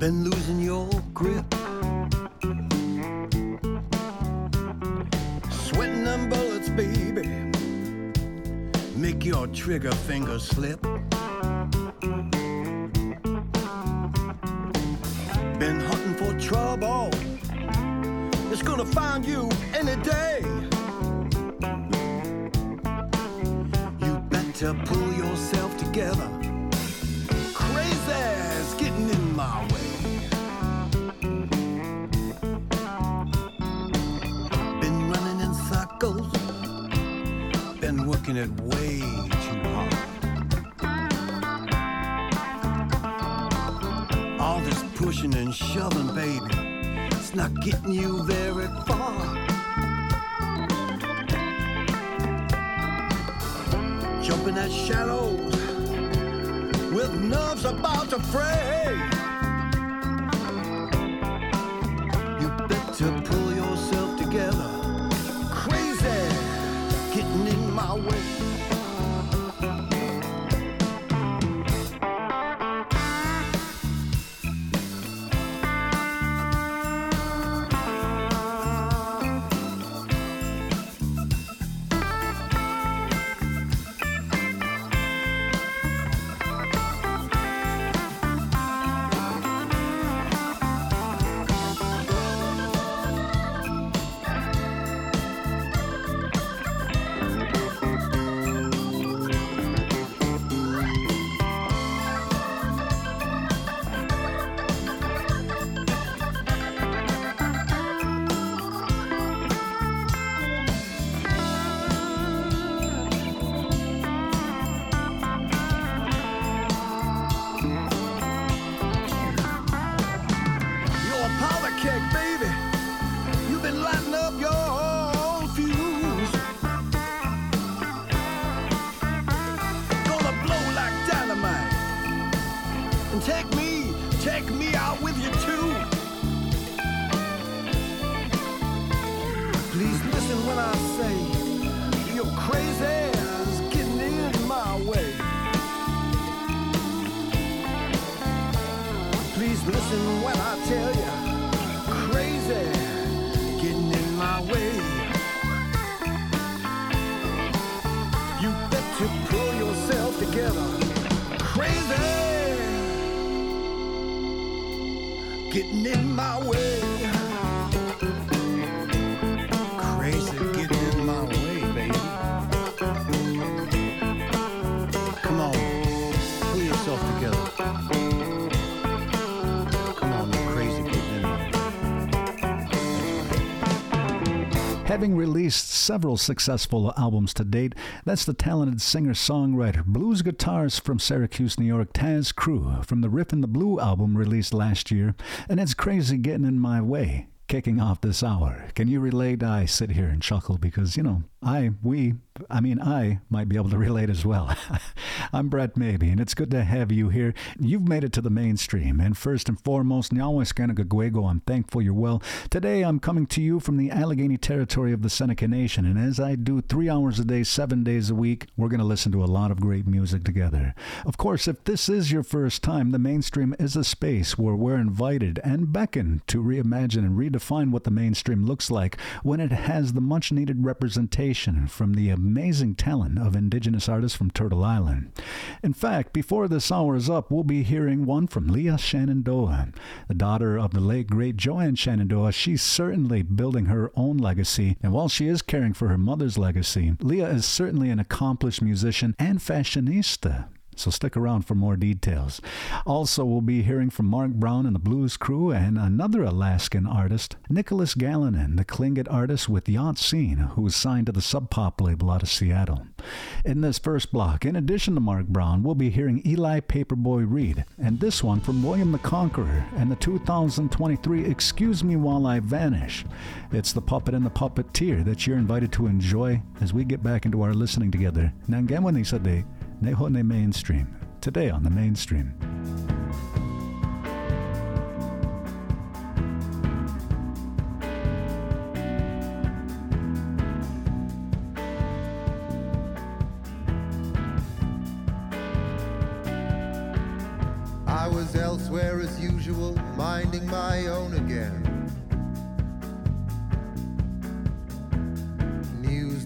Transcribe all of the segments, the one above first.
been losing your grip. Sweating them bullets, baby, make your trigger finger slip. Been hunting for trouble, it's gonna find you Having released several successful albums to date, that's the talented singer songwriter, blues guitarist from Syracuse, New York, Tas Cru, from the Riff in the Blue album released last year, and it's crazy getting in my way. Kicking off this hour. Can you relate? I sit here and chuckle because, you know, I, we, I mean, I might be able to relate as well. I'm Brett Maybee, and it's good to have you here. You've made it to the mainstream, and first and foremost, Nyaweskanagagwego, I'm thankful you're well. Today, I'm coming to you from the Allegany territory of the Seneca Nation, and as I do three hours a day, seven days a week, we're going to listen to a lot of great music together. Of course, if this is your first time, the mainstream is a space where we're invited and beckoned to reimagine and redefine what the mainstream looks like when it has the much needed representation from the amazing talent of indigenous artists from Turtle Island. In fact, before this hour is up, we'll be hearing one from Leah Shenandoah, the daughter of the late great Joanne Shenandoah. She's certainly building her own legacy, and while she is caring for her mother's legacy, Leah is certainly an accomplished musician and fashionista. So stick around for more details. Also, we'll be hearing from Marc Brown and the Blues Crew and another Alaskan artist, Nicholas Galanin, the Tlingit artist with Ya Tseen, who is signed to the Sub Pop label out of Seattle. In this first block, in addition to Marc Brown, we'll be hearing Eli Paperboy Reed, and this one from William the Conqueror and the 2023 Excuse Me While I Vanish. It's the puppet and the puppeteer that you're invited to enjoy as we get back into our listening together. Nangamwani Sade. Nehone Mainstream. Today on the Mainstream. I was elsewhere as usual, minding my own again.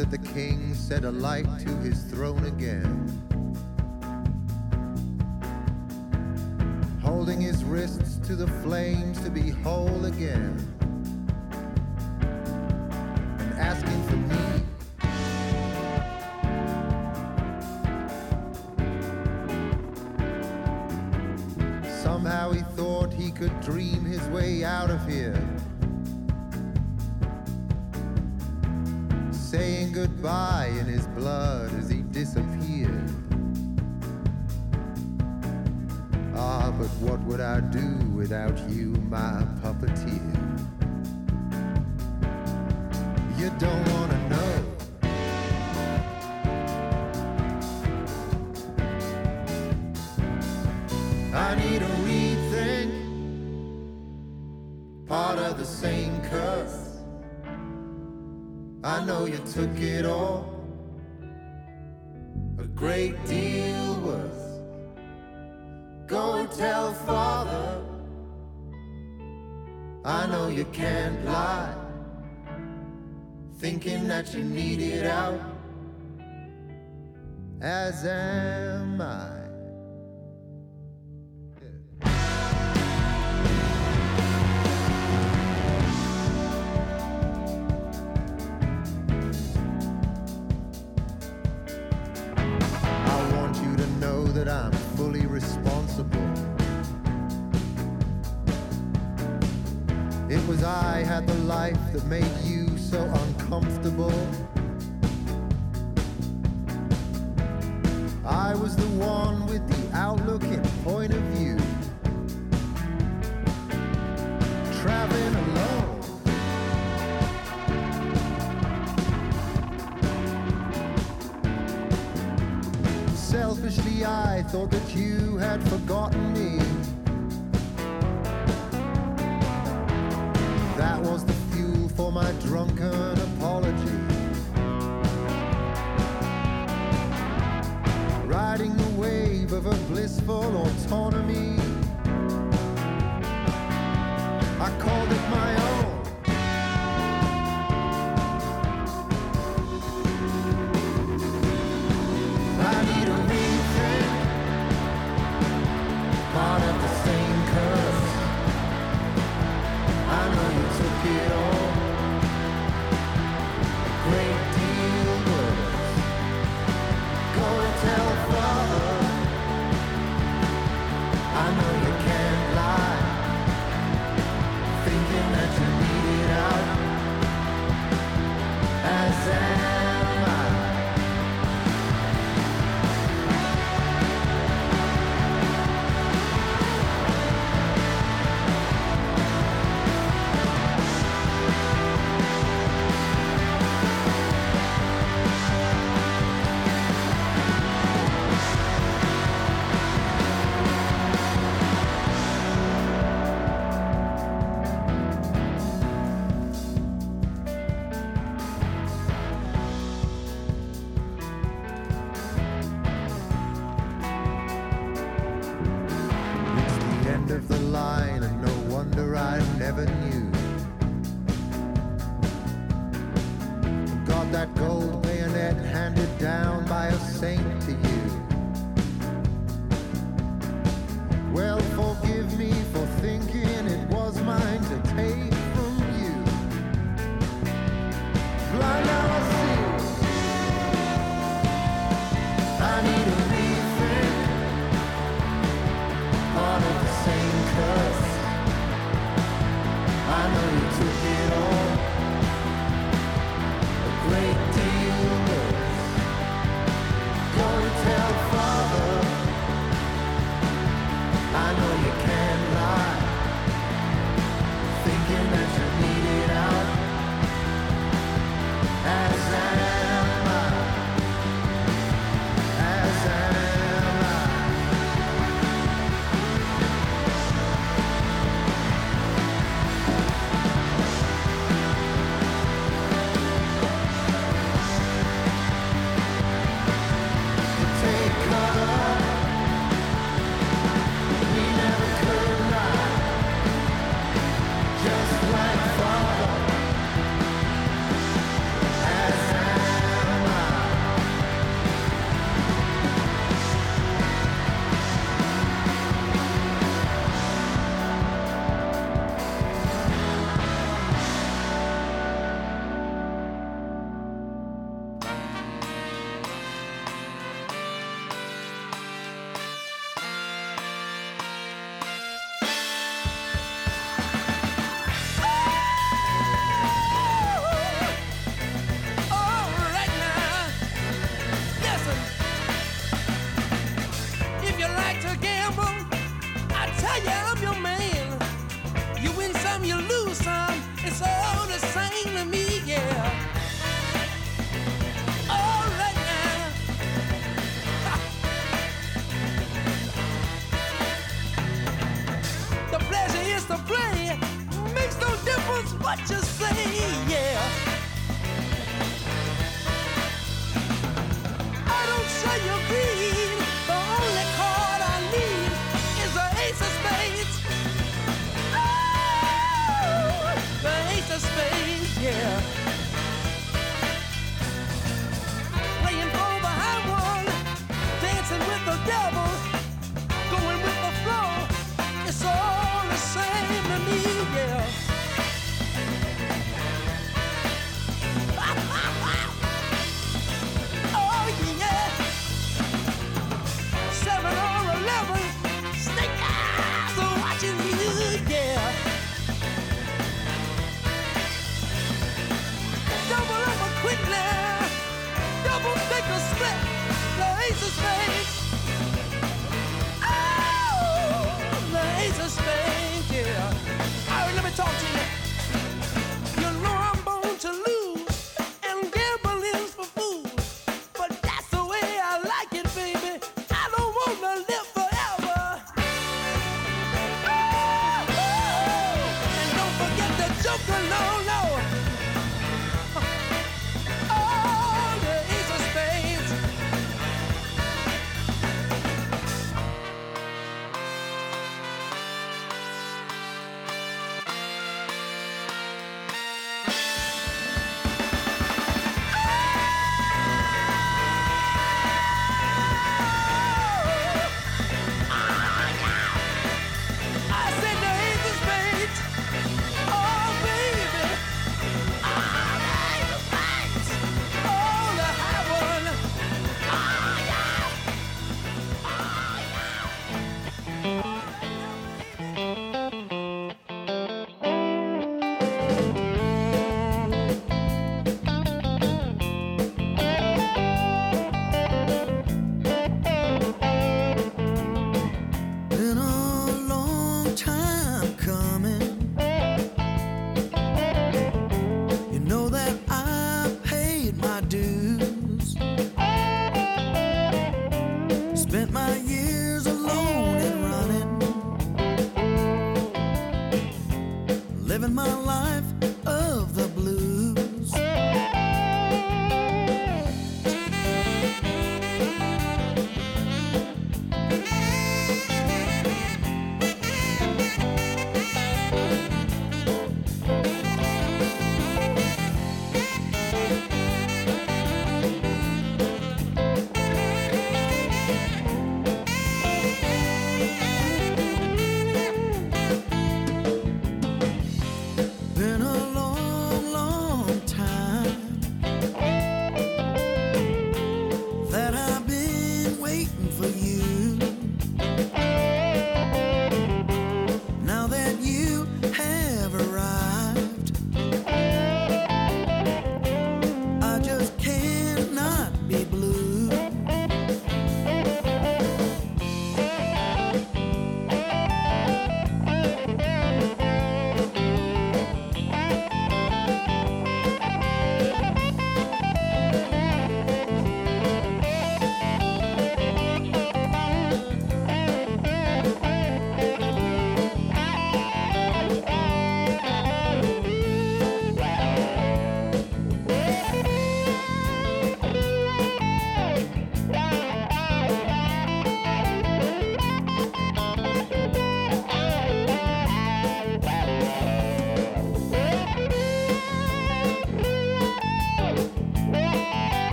That the king set alight to his throne again. Holding his wrists to the flames to be whole again. And asking for me Somehow he thought he could dream what would I do without you, my puppeteer? You don't wanna know. I need a rethink. Part of the same curse. I know you took it all. A great deal I know you can't lie. Thinking that you need it out. As am I. so uncomfortable. I was the one with the outlook and point of view. Traveling alone. Selfishly, I thought that you had forgotten me. Drunken apology. Riding the wave of a blissful autonomy. I called it my own. That gold bayonet handed down by a saint to you. Well, forgive me for thinking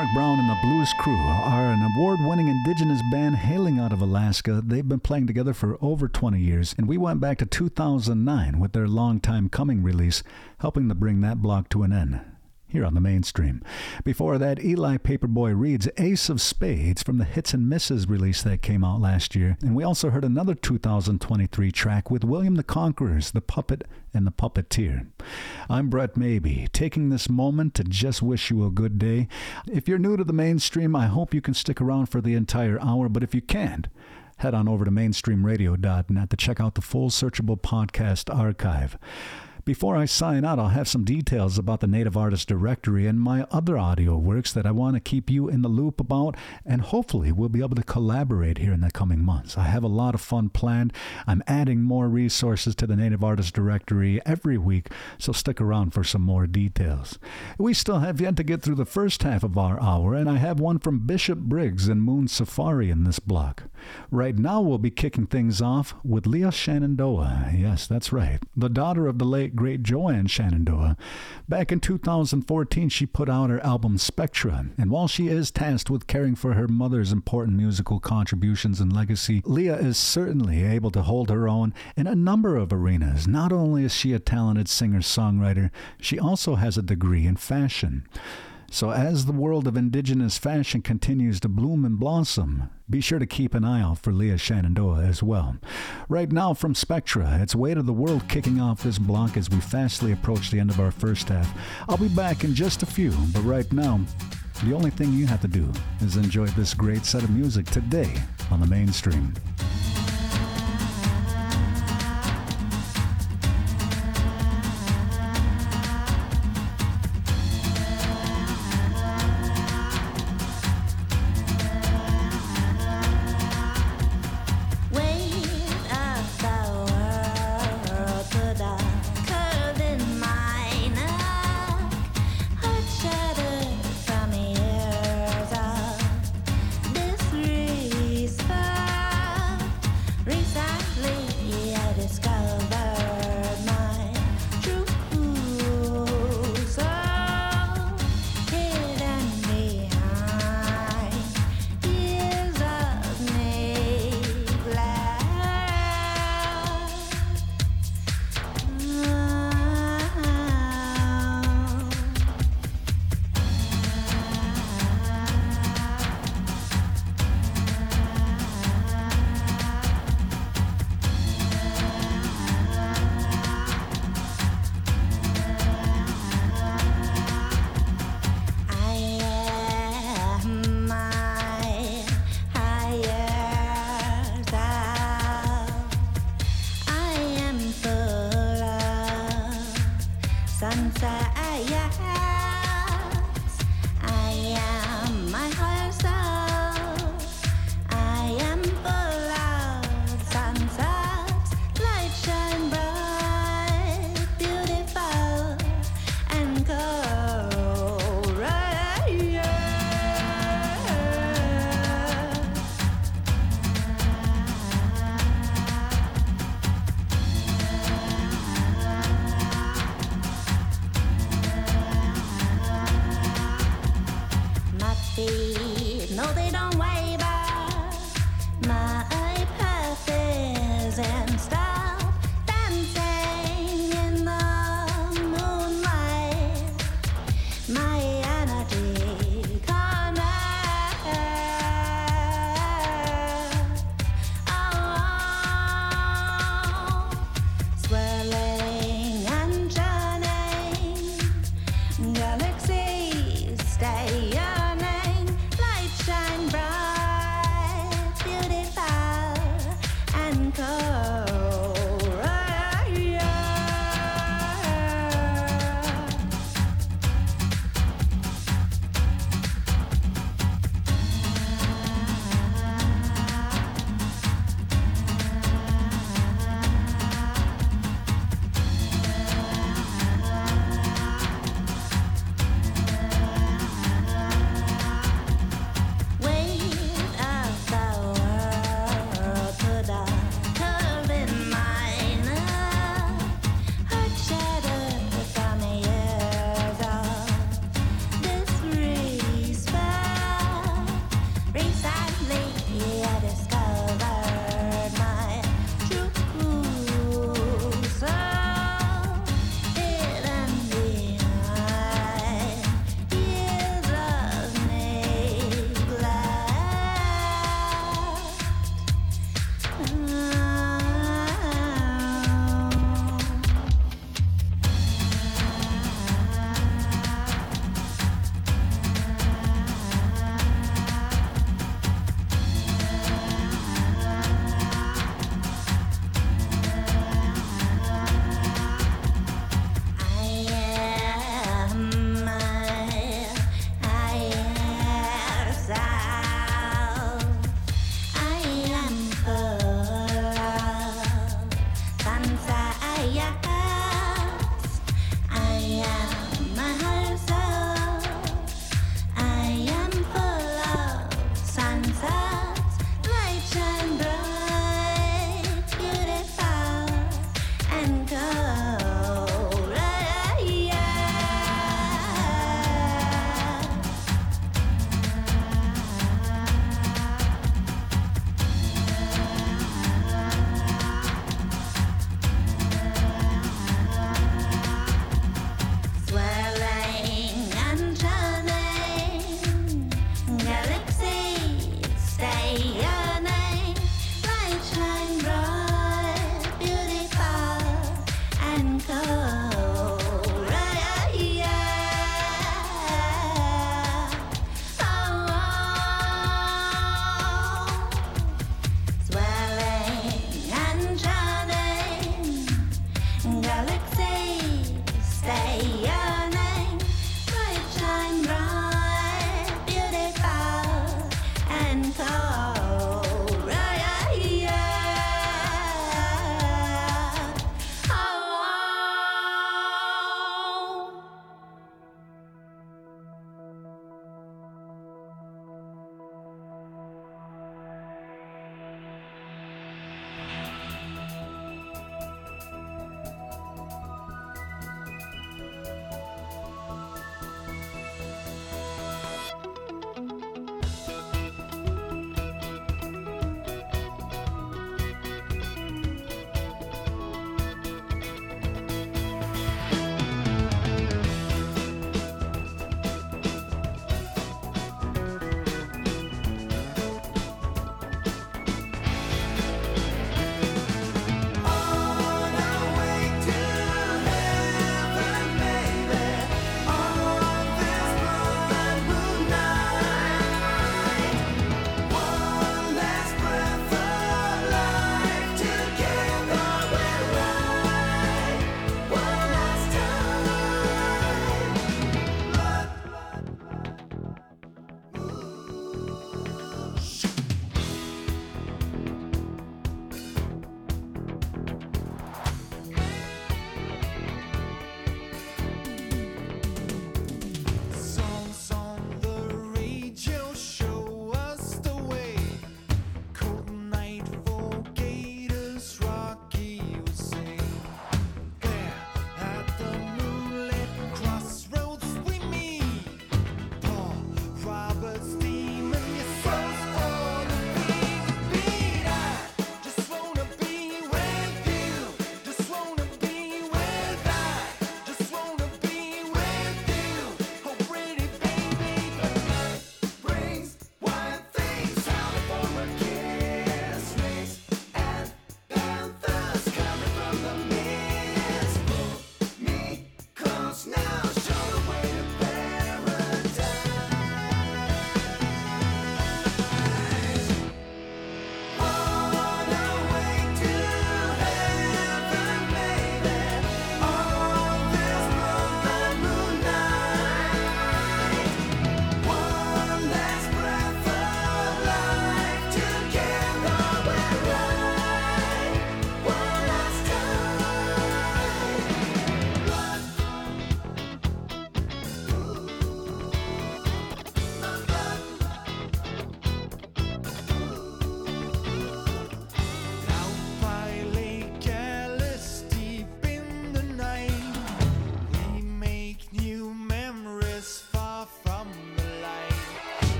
Marc Brown and the Blues Crew are an award winning indigenous band hailing out of Alaska. They've been playing together for over 20 years, and we went back to 2009 with their Long Time Coming release, helping to bring that block to an end here on the mainstream. Before that, Eli Paperboy Reed's Ace of Spades from the Hits and Misses release that came out last year. And we also heard another 2023 track with William the Conqueror's The Puppet and the Puppeteer. I'm Brett Maybee, taking this moment to just wish you a good day. If you're new to the mainstream, I hope you can stick around for the entire hour, but if you can't, head on over to mainstreamradio.net to check out the full searchable podcast archive. Before I sign out, I'll have some details about the Native Artist Directory and my other audio works that I want to keep you in the loop about, and hopefully we'll be able to collaborate here in the coming months. I have a lot of fun planned. I'm adding more resources to the Native Artist Directory every week, so stick around for some more details. We still have yet to get through the first half of our hour, and I have one from Bishop Briggs and Moon Safari in this block. Right now, we'll be kicking things off with Leah Shenandoah. Yes, that's right. The daughter of the late, great Joanne Shenandoah. Back in 2014, she put out her album Spectra, and while she is tasked with caring for her mother's important musical contributions and legacy, Leah is certainly able to hold her own in a number of arenas. Not only is she a talented singer songwriter, she also has a degree in fashion. So, as the world of indigenous fashion continues to bloom and blossom, be sure to keep an eye out for Leah Shenandoah as well. Right now, from Spectra, it's Weight of the World kicking off this block as we fastly approach the end of our first half. I'll be back in just a few, but right now, the only thing you have to do is enjoy this great set of music today on the mainstream.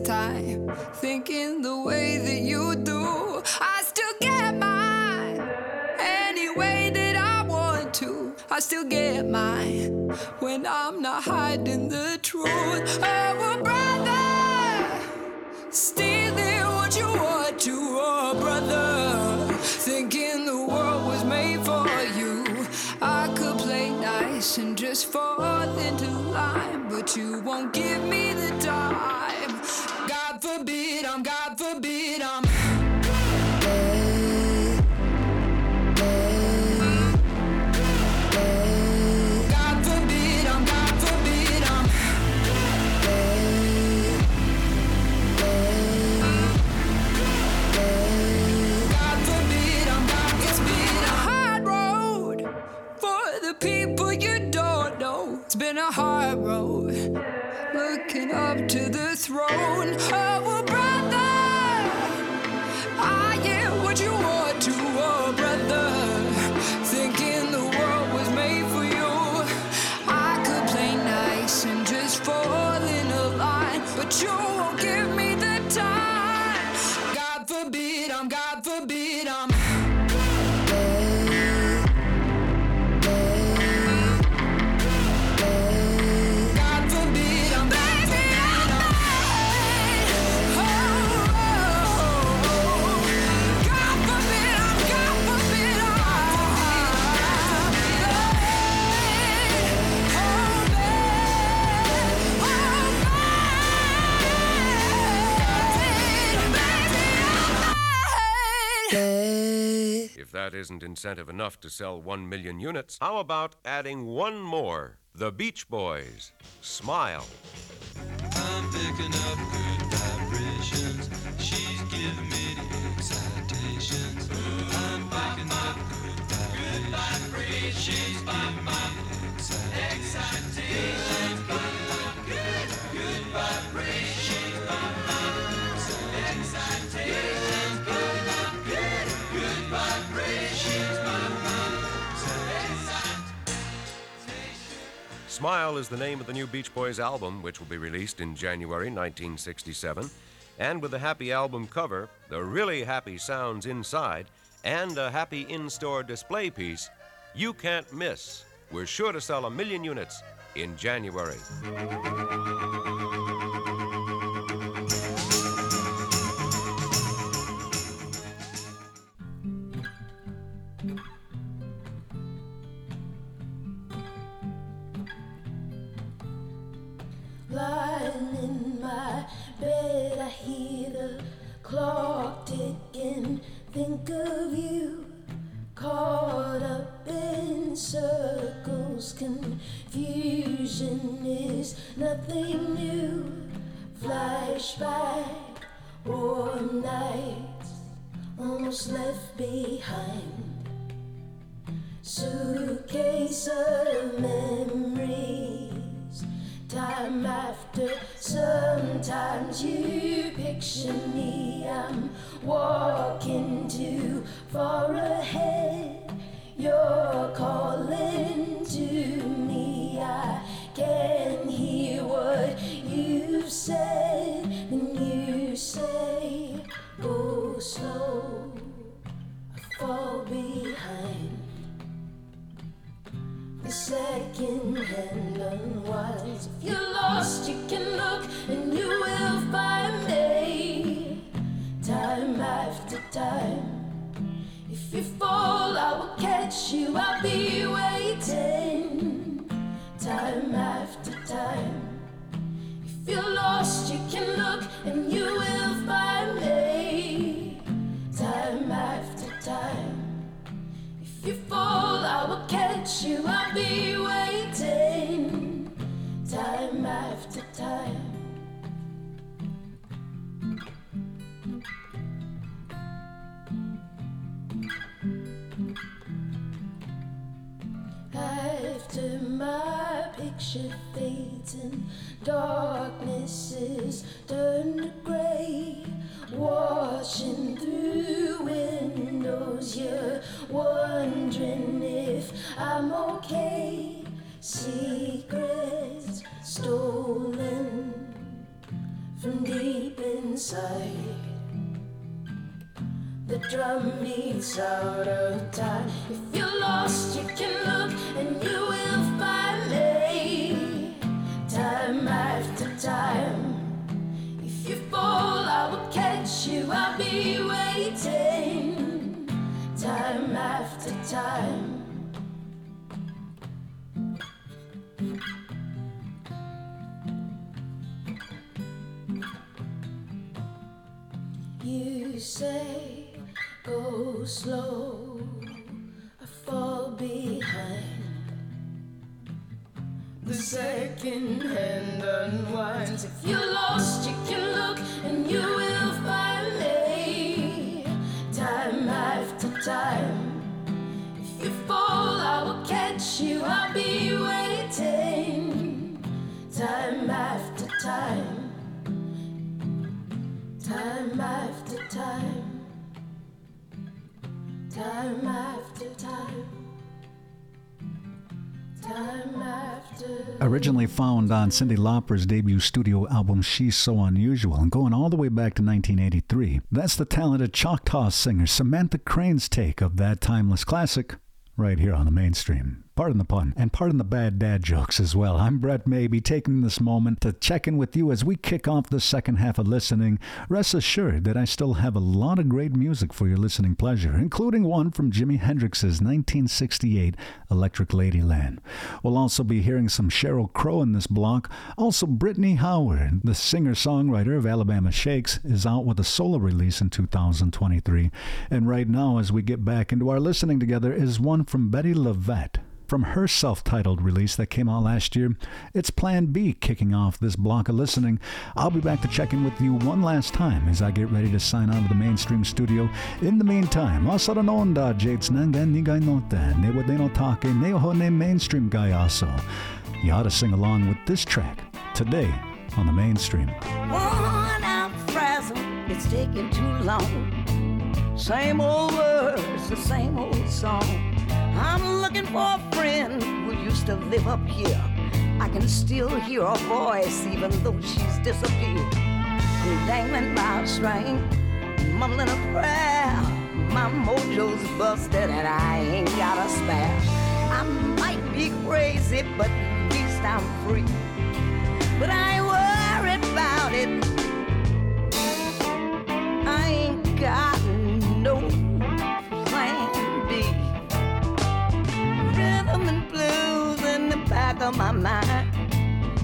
Time thinking the way that you do. I still get mine any way that I want to. I still get mine when I'm not hiding the truth. Oh, brother, stealing what you want to. Oh, brother, thinking the world was made for you. I could play nice and just fall into line, but you won't give me the time. Know. A high road looking up to the throne. Oh, brother, I am what you want to, oh, brother. Thinking the world was made for you. I could play nice and just fall in a line, but you isn't incentive enough to sell one million units, how about adding one more? The Beach Boys. Smile. I'm picking up good vibrations. She's giving Smile is the name of the new Beach Boys album, which will be released in January 1967. And with the happy album cover, the really happy sounds inside, and a happy in store display piece, you can't miss. We're sure to sell a million units in January. Hear the clock ticking. Think of you, caught up in circles. Confusion is nothing new. Flashback or nights almost left behind. I'll be waiting. Time after time. On Cyndi Lauper's debut studio album She's So Unusual and going all the way back to 1983. That's the talented Choctaw singer Samantha Crain's take of that timeless classic right here on the mainstream. Pardon the pun, and pardon the bad dad jokes as well. I'm Brett Maybee, taking this moment to check in with you as we kick off the second half of listening. Rest assured that I still have a lot of great music for your listening pleasure, including one from Jimi Hendrix's 1968 Electric Ladyland. We'll also be hearing some Sheryl Crow in this block. Also, Brittany Howard, the singer songwriter of Alabama Shakes, is out with a solo release in 2023. And right now, as we get back into our listening together, is one from Bettye LaVette. From her self titled release that came out last year, it's Plan B kicking off this block of listening. I'll be back to check in with you one last time as I get ready to sign on to the mainstream studio. In the meantime, asara nonda jates nangan nigay nota, ne take, ne ne mainstream guy also. You ought to sing along with this track today on the mainstream. It's taking too long. Same old words, the same old song. I'm looking for a friend who used to live up here. I can still hear her voice even though she's disappeared. I'm dangling a string, mumbling a prayer. My mojo's busted and I ain't got a spare. I might be crazy, but at least I'm free. But I ain't worried about it. I ain't got of my mind.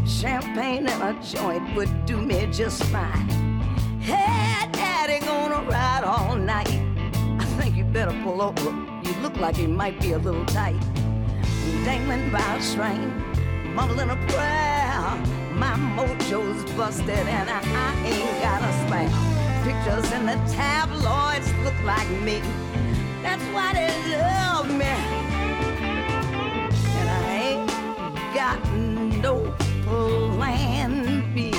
Champagne and a joint would do me just fine. Hey, daddy, gonna ride all night. I think you better pull over. You look like you might be a little tight. Dangling by a string, mumbling a prayer. My mojo's busted and I, I ain't got a spare. Pictures in the tabloids look like me. That's why they love me. Got no plan B.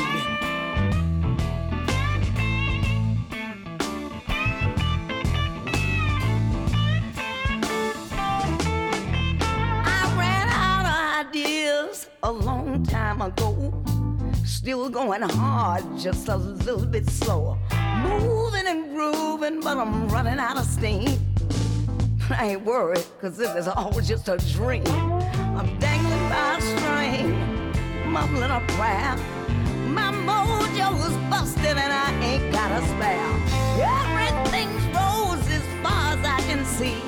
I ran out of ideas a long time ago. Still going hard, just a little bit slower. Moving and grooving, but I'm running out of steam. I ain't worried, cause this is all just a dream. I'm dangling by a string, mumbling a prayer. My mojo's busted and I ain't got a spare. Everything's rose as far as I can see.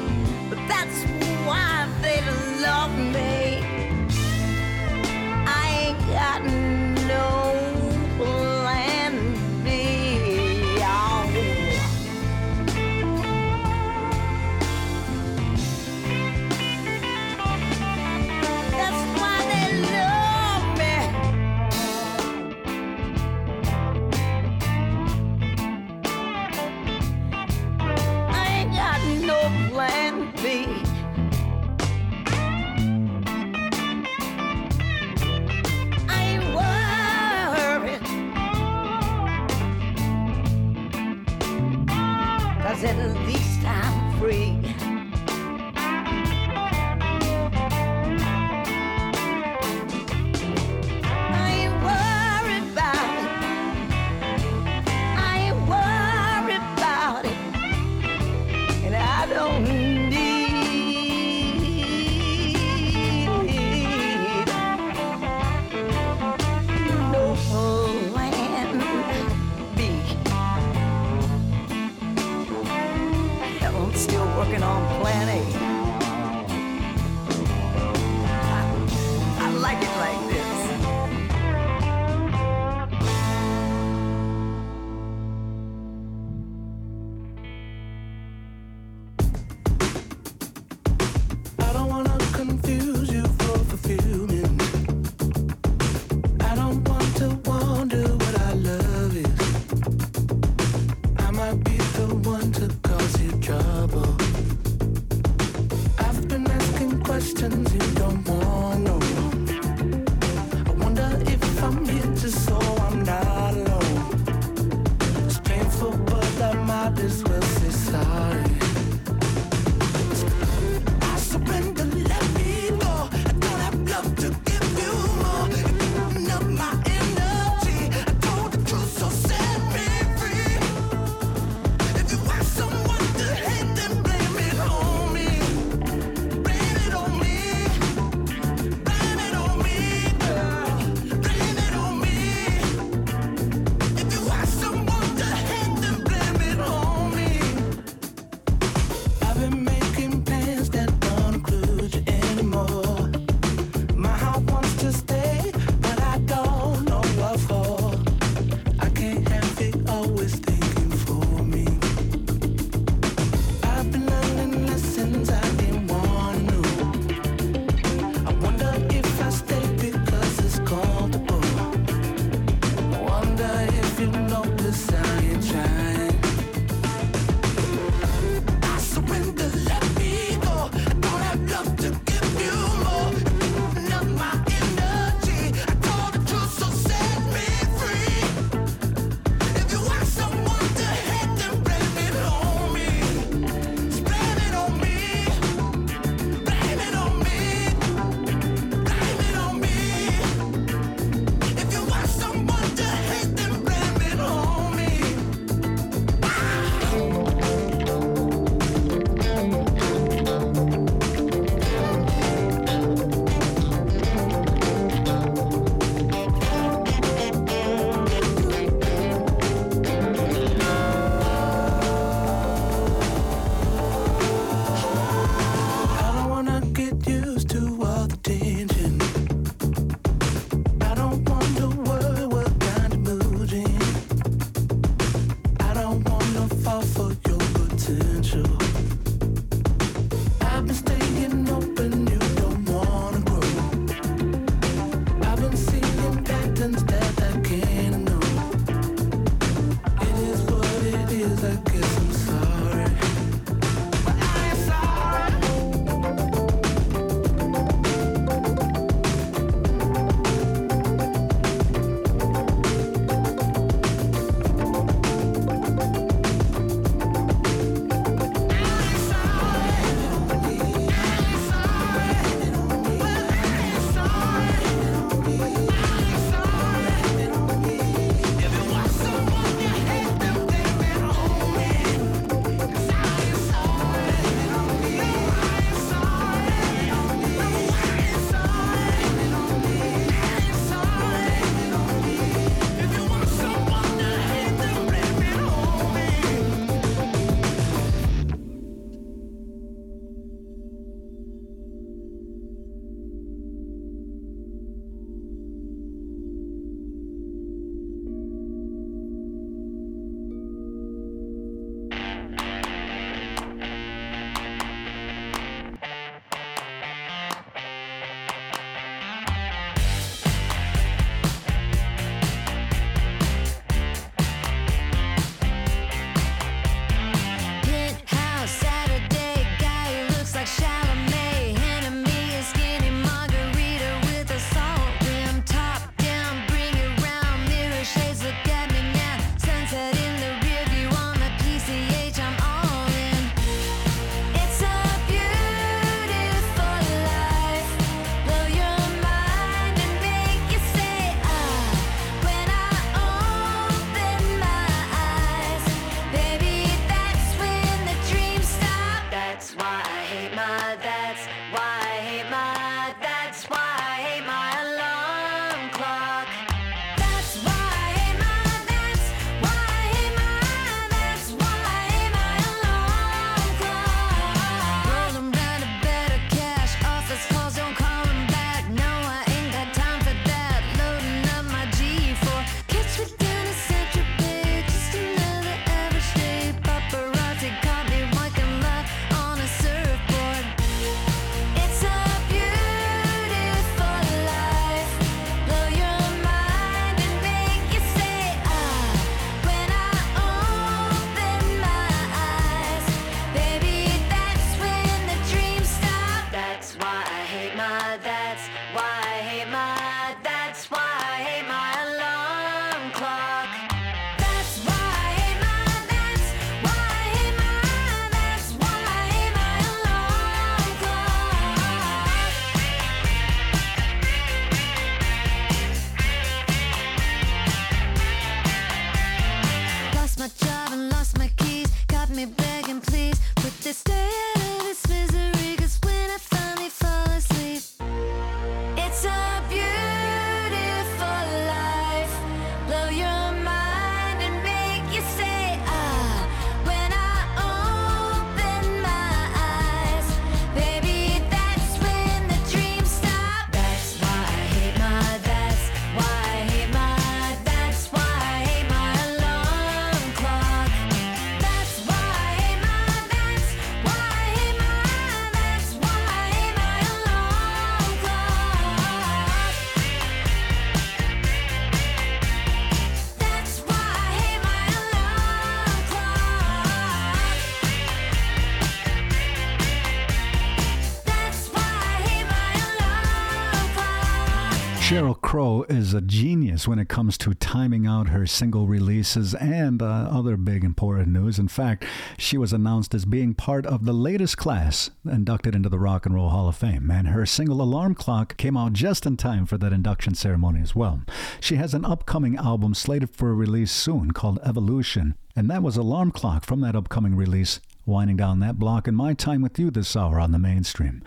A genius when it comes to timing out her single releases and uh, other big important news. In fact, she was announced as being part of the latest class inducted into the Rock and Roll Hall of Fame, and her single Alarm Clock came out just in time for that induction ceremony as well. She has an upcoming album slated for release soon called Evolution, and that was Alarm Clock from that upcoming release winding down that block and my time with you this hour on the mainstream.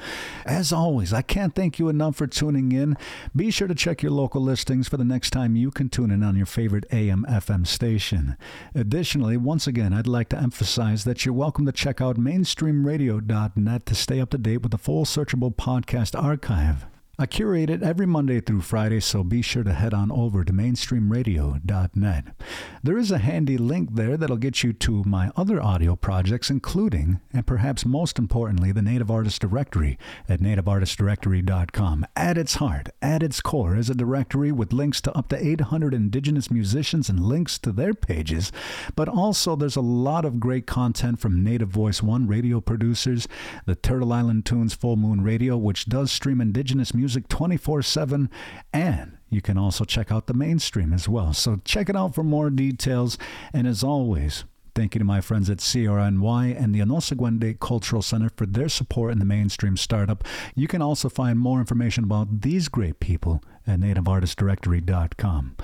As always, I can't thank you enough for tuning in. Be sure to check your local listings for the next time you can tune in on your favorite AM FM station. Additionally, once again, I'd like to emphasize that you're welcome to check out mainstreamradio.net to stay up to date with the full searchable podcast archive. I curate it every Monday through Friday, so be sure to head on over to mainstreamradio.net. There is a handy link there that'll get you to my other audio projects, including, and perhaps most importantly, the Native Artist Directory at nativeartistdirectory.com. At its heart, at its core, is a directory with links to up to 800 indigenous musicians and links to their pages, but also there's a lot of great content from Native Voice One radio producers, the Turtle Island Tunes Full Moon Radio, which does stream indigenous music music 24 7, and you can also check out the mainstream as well. So check it out for more details. And as always, Thank you to my friends at CRNY and the Onosagwende Cultural Center for their support in the mainstream startup. You can also find more information about these great people at nativeartistdirectory.com.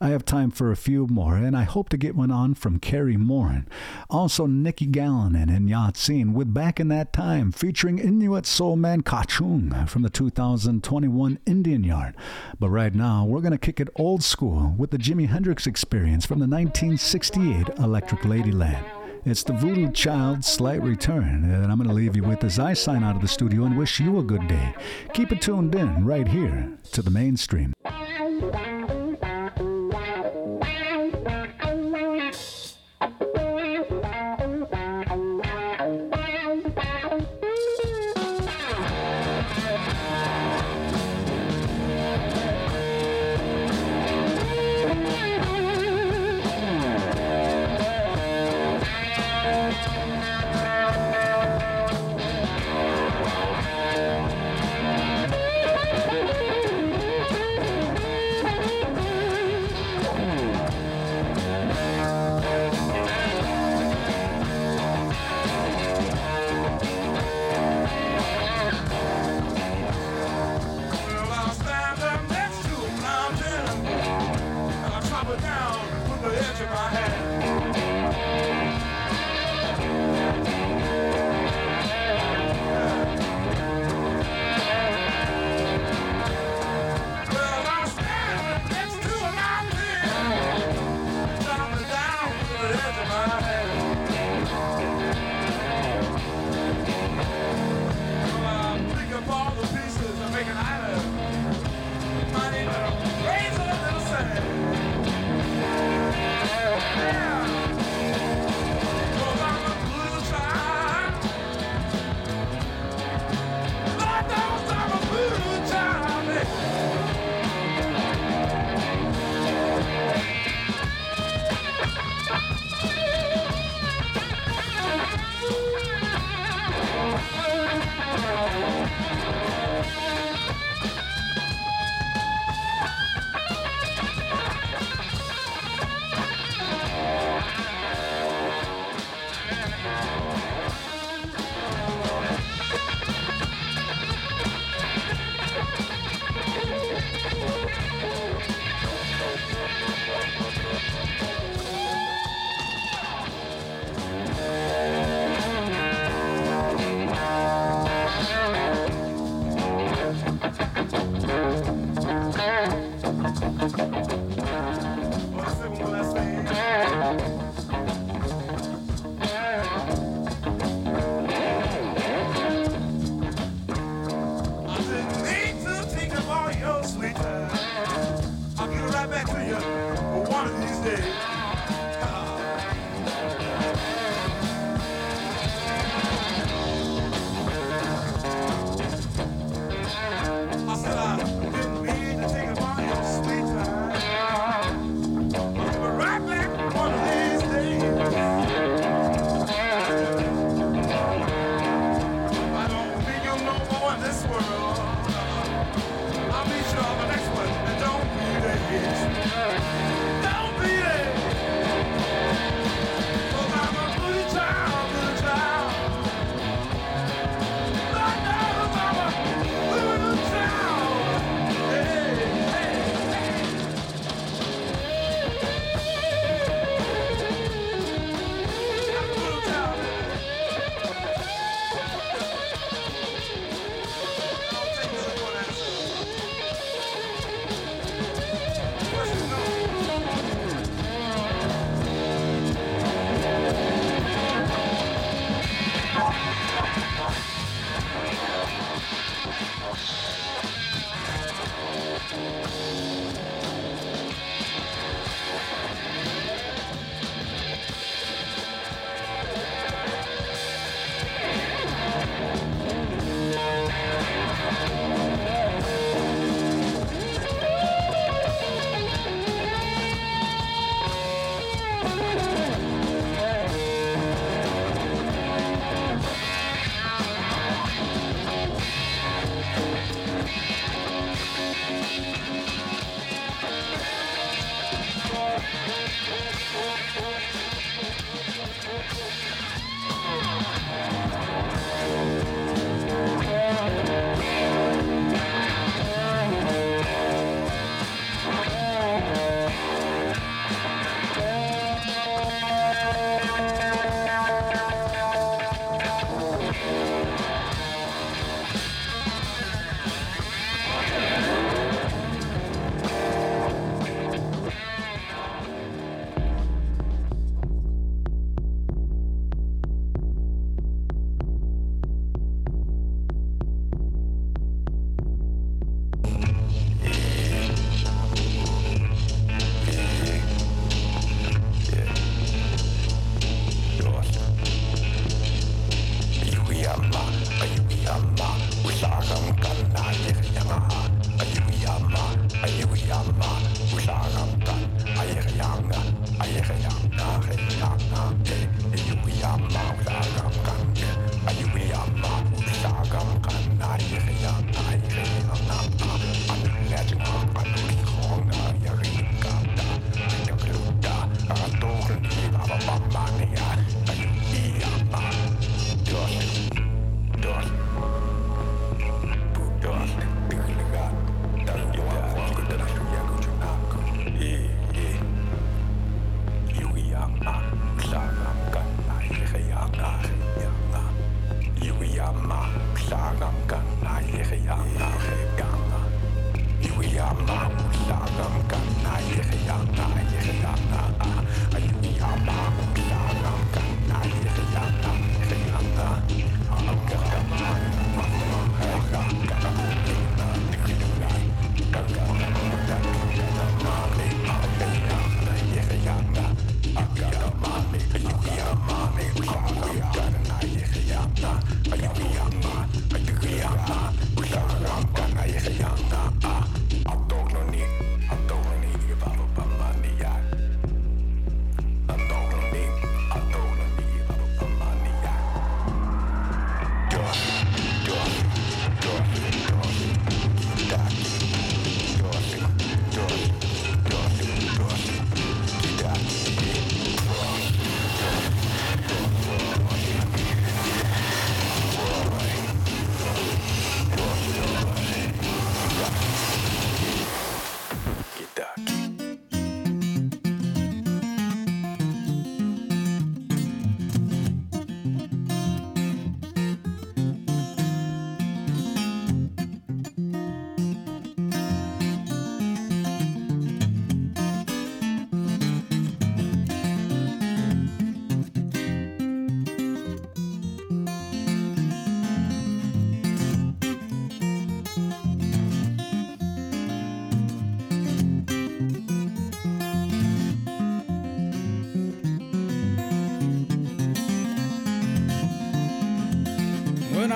I have time for a few more, and I hope to get one on from Cary Morin. Also, Nicholas Galanin and Ya Tseen with Back in That Time, featuring Inuit soul man Qacung from the 2021 Indian Yard. But right now, we're going to kick it old school with the Jimi Hendrix experience from the 1968 Electric Ladyland. It's the Voodoo Child's slight return that I'm going to leave you with as I sign out of the studio and wish you a good day. Keep it tuned in right here to the mainstream.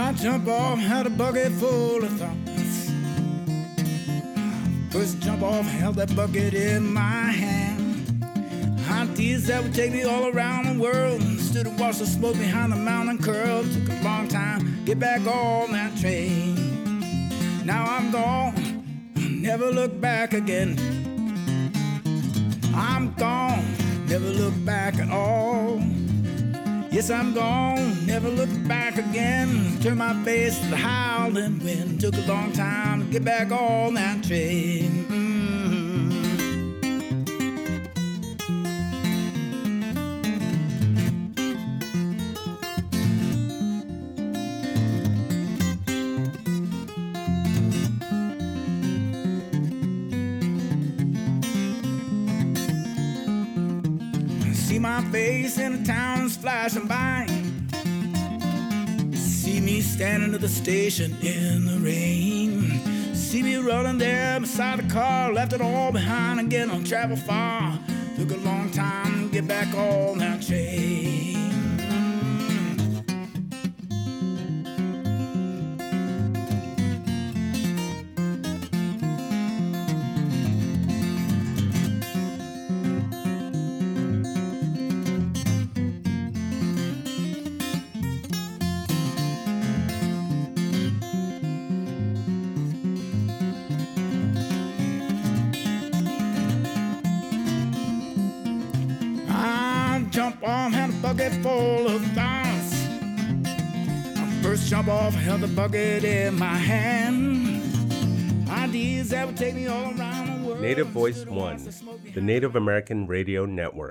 I jump off, had a bucket full of thoughts. First jump off, held that bucket in my hand. Ideas that would take me all around the world. Stood and watched the smoke behind the mountain curl. Took a long time, get back on that train. Now I'm gone, never look back again. I'm gone, never look back at all. Yes, I'm gone, never look back again. Turn my face to the howling wind. Took a long time to get back on that train. Flashing by. See me standing at the station in the rain. See me rolling there beside the car, left it all behind again on travel far. Took a long time to get back on that train. The bucket in my hand. Ideas that would take me all around the world. Native Voice One, the Native American Radio Network.